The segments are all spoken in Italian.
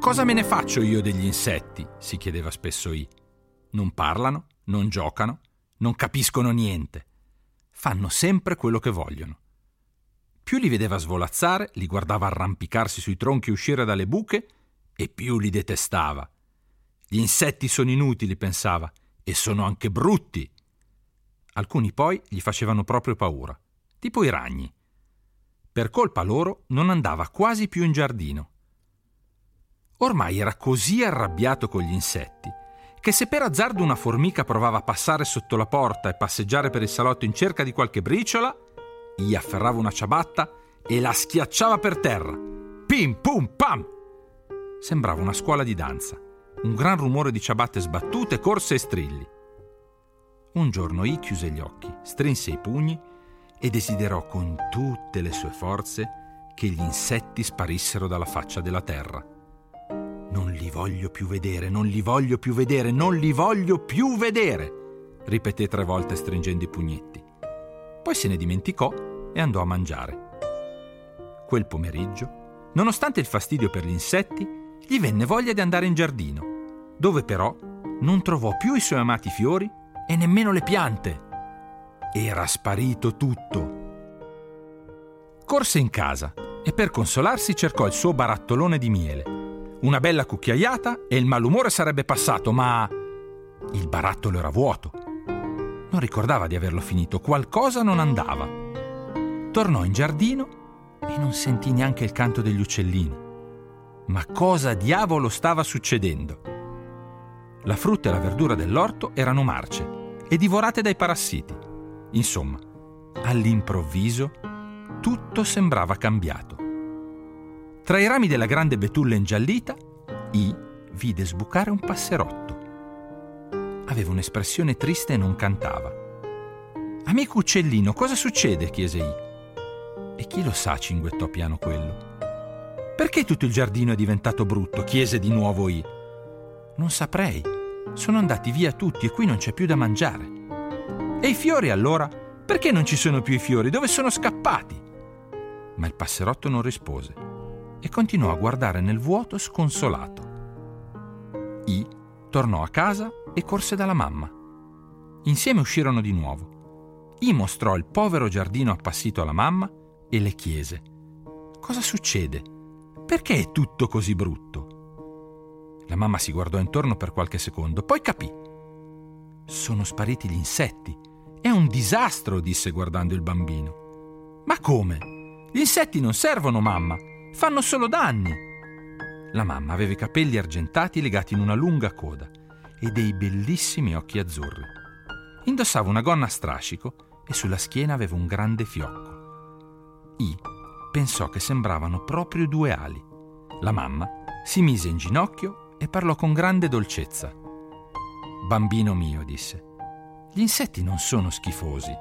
Cosa me ne faccio io degli insetti? si chiedeva spesso I. Non parlano, non giocano, non capiscono niente. Fanno sempre quello che vogliono. Più li vedeva svolazzare, li guardava arrampicarsi sui tronchi e uscire dalle buche, e più li detestava. Gli insetti sono inutili, pensava, e sono anche brutti. Alcuni poi gli facevano proprio paura, tipo i ragni. Per colpa loro non andava quasi più in giardino. Ormai era così arrabbiato con gli insetti che se per azzardo una formica provava a passare sotto la porta e passeggiare per il salotto in cerca di qualche briciola, gli afferrava una ciabatta e la schiacciava per terra. Pim pum pam! Sembrava una scuola di danza un gran rumore di ciabatte sbattute, corse e strilli. Un giorno I chiuse gli occhi, strinse i pugni e desiderò con tutte le sue forze che gli insetti sparissero dalla faccia della terra. Non li voglio più vedere, non li voglio più vedere, non li voglio più vedere, ripeté tre volte stringendo i pugnetti. Poi se ne dimenticò e andò a mangiare. Quel pomeriggio, nonostante il fastidio per gli insetti, gli venne voglia di andare in giardino, dove però non trovò più i suoi amati fiori e nemmeno le piante. Era sparito tutto. Corse in casa e per consolarsi cercò il suo barattolone di miele. Una bella cucchiaiata e il malumore sarebbe passato, ma il barattolo era vuoto. Non ricordava di averlo finito, qualcosa non andava. Tornò in giardino e non sentì neanche il canto degli uccellini. Ma cosa diavolo stava succedendo? La frutta e la verdura dell'orto erano marce e divorate dai parassiti. Insomma, all'improvviso tutto sembrava cambiato. Tra i rami della grande betulla ingiallita, I vide sbucare un passerotto. Aveva un'espressione triste e non cantava. Amico uccellino, cosa succede? chiese I. E chi lo sa, cinguettò piano quello. Perché tutto il giardino è diventato brutto? chiese di nuovo I. Non saprei. Sono andati via tutti e qui non c'è più da mangiare. E i fiori allora? Perché non ci sono più i fiori? Dove sono scappati? Ma il passerotto non rispose e continuò a guardare nel vuoto sconsolato. I tornò a casa e corse dalla mamma. Insieme uscirono di nuovo. I mostrò il povero giardino appassito alla mamma e le chiese: Cosa succede? Perché è tutto così brutto? La mamma si guardò intorno per qualche secondo, poi capì. Sono spariti gli insetti. È un disastro, disse guardando il bambino. Ma come? Gli insetti non servono, mamma. Fanno solo danni. La mamma aveva i capelli argentati legati in una lunga coda e dei bellissimi occhi azzurri. Indossava una gonna a strascico e sulla schiena aveva un grande fiocco. I pensò che sembravano proprio due ali. La mamma si mise in ginocchio e parlò con grande dolcezza. Bambino mio, disse, gli insetti non sono schifosi,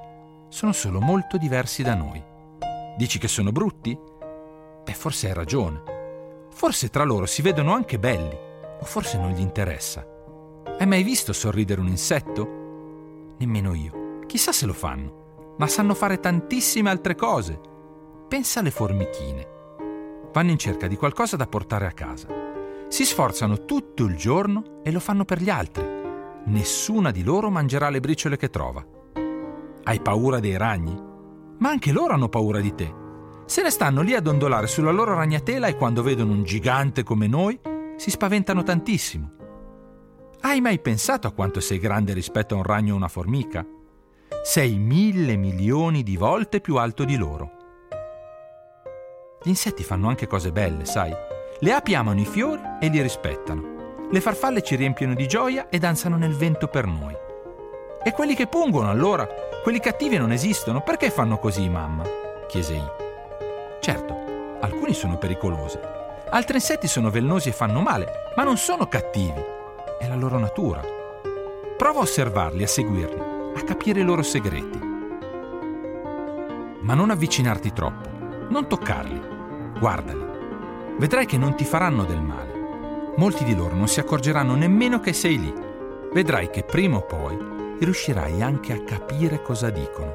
sono solo molto diversi da noi. Dici che sono brutti? Beh, forse hai ragione. Forse tra loro si vedono anche belli, o forse non gli interessa. Hai mai visto sorridere un insetto? Nemmeno io. Chissà se lo fanno. Ma sanno fare tantissime altre cose Pensa alle formichine. Vanno in cerca di qualcosa da portare a casa. Si sforzano tutto il giorno e lo fanno per gli altri. Nessuna di loro mangerà le briciole che trova. Hai paura dei ragni? Ma anche loro hanno paura di te. Se ne stanno lì a dondolare sulla loro ragnatela e quando vedono un gigante come noi si spaventano tantissimo. Hai mai pensato a quanto sei grande rispetto a un ragno o una formica? Sei mille milioni di volte più alto di loro. Gli insetti fanno anche cose belle, sai? Le api amano i fiori e li rispettano. Le farfalle ci riempiono di gioia e danzano nel vento per noi. E quelli che pungono, allora? Quelli cattivi non esistono. Perché fanno così, mamma? chiese io. Certo, alcuni sono pericolosi, Altri insetti sono velenosi e fanno male, ma non sono cattivi. È la loro natura. Prova a osservarli, a seguirli, a capire i loro segreti. Ma non avvicinarti troppo, non toccarli, guardali. Vedrai che non ti faranno del male. Molti di loro non si accorgeranno nemmeno che sei lì. Vedrai che prima o poi riuscirai anche a capire cosa dicono.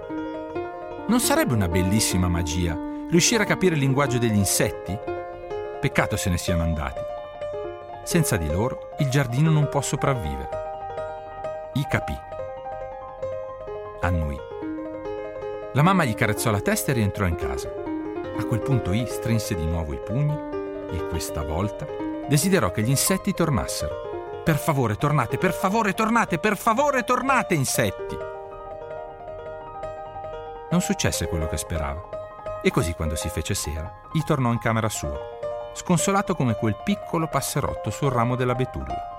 Non sarebbe una bellissima magia riuscire a capire il linguaggio degli insetti? Peccato se ne siano andati. Senza di loro il giardino non può sopravvivere. I capì. Annui. La mamma gli carezzò la testa e rientrò in casa. A quel punto I strinse di nuovo i pugni e questa volta desiderò che gli insetti tornassero. Per favore, tornate, per favore, tornate, per favore, tornate, insetti! Non successe quello che sperava. E così quando si fece sera, I tornò in camera sua, sconsolato come quel piccolo passerotto sul ramo della betulla.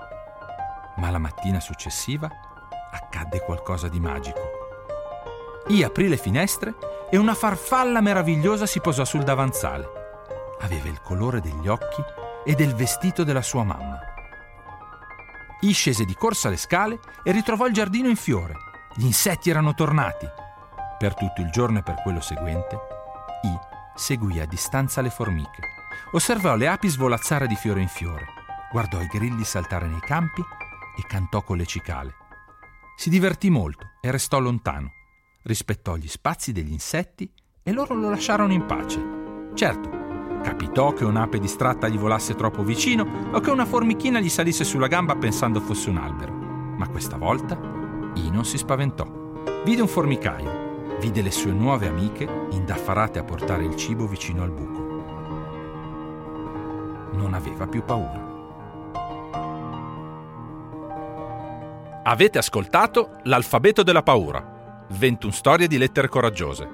Ma la mattina successiva accadde qualcosa di magico. I aprì le finestre e una farfalla meravigliosa si posò sul davanzale. Aveva il colore degli occhi e del vestito della sua mamma. I scese di corsa le scale e ritrovò il giardino in fiore. Gli insetti erano tornati. Per tutto il giorno e per quello seguente, i seguì a distanza le formiche. Osservò le api svolazzare di fiore in fiore, guardò i grilli saltare nei campi e cantò con le cicale. Si divertì molto e restò lontano. Rispettò gli spazi degli insetti e loro lo lasciarono in pace. Certo, capitò che un'ape distratta gli volasse troppo vicino o che una formichina gli salisse sulla gamba pensando fosse un albero. Ma questa volta I non si spaventò. Vide un formicaio vide le sue nuove amiche indaffarate a portare il cibo vicino al buco. Non aveva più paura. Avete ascoltato L'alfabeto della paura, 21 storie di lettere coraggiose.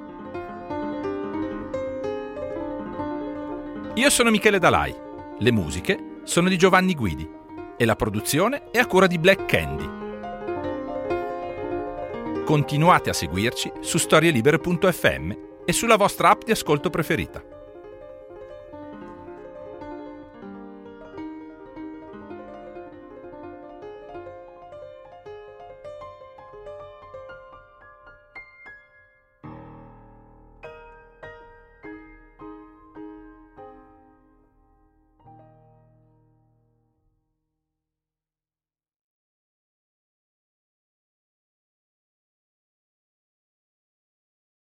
Io sono Michele Dalai, le musiche sono di Giovanni Guidi e la produzione è a cura di Black Candy continuate a seguirci su storielibere.fm e sulla vostra app di ascolto preferita.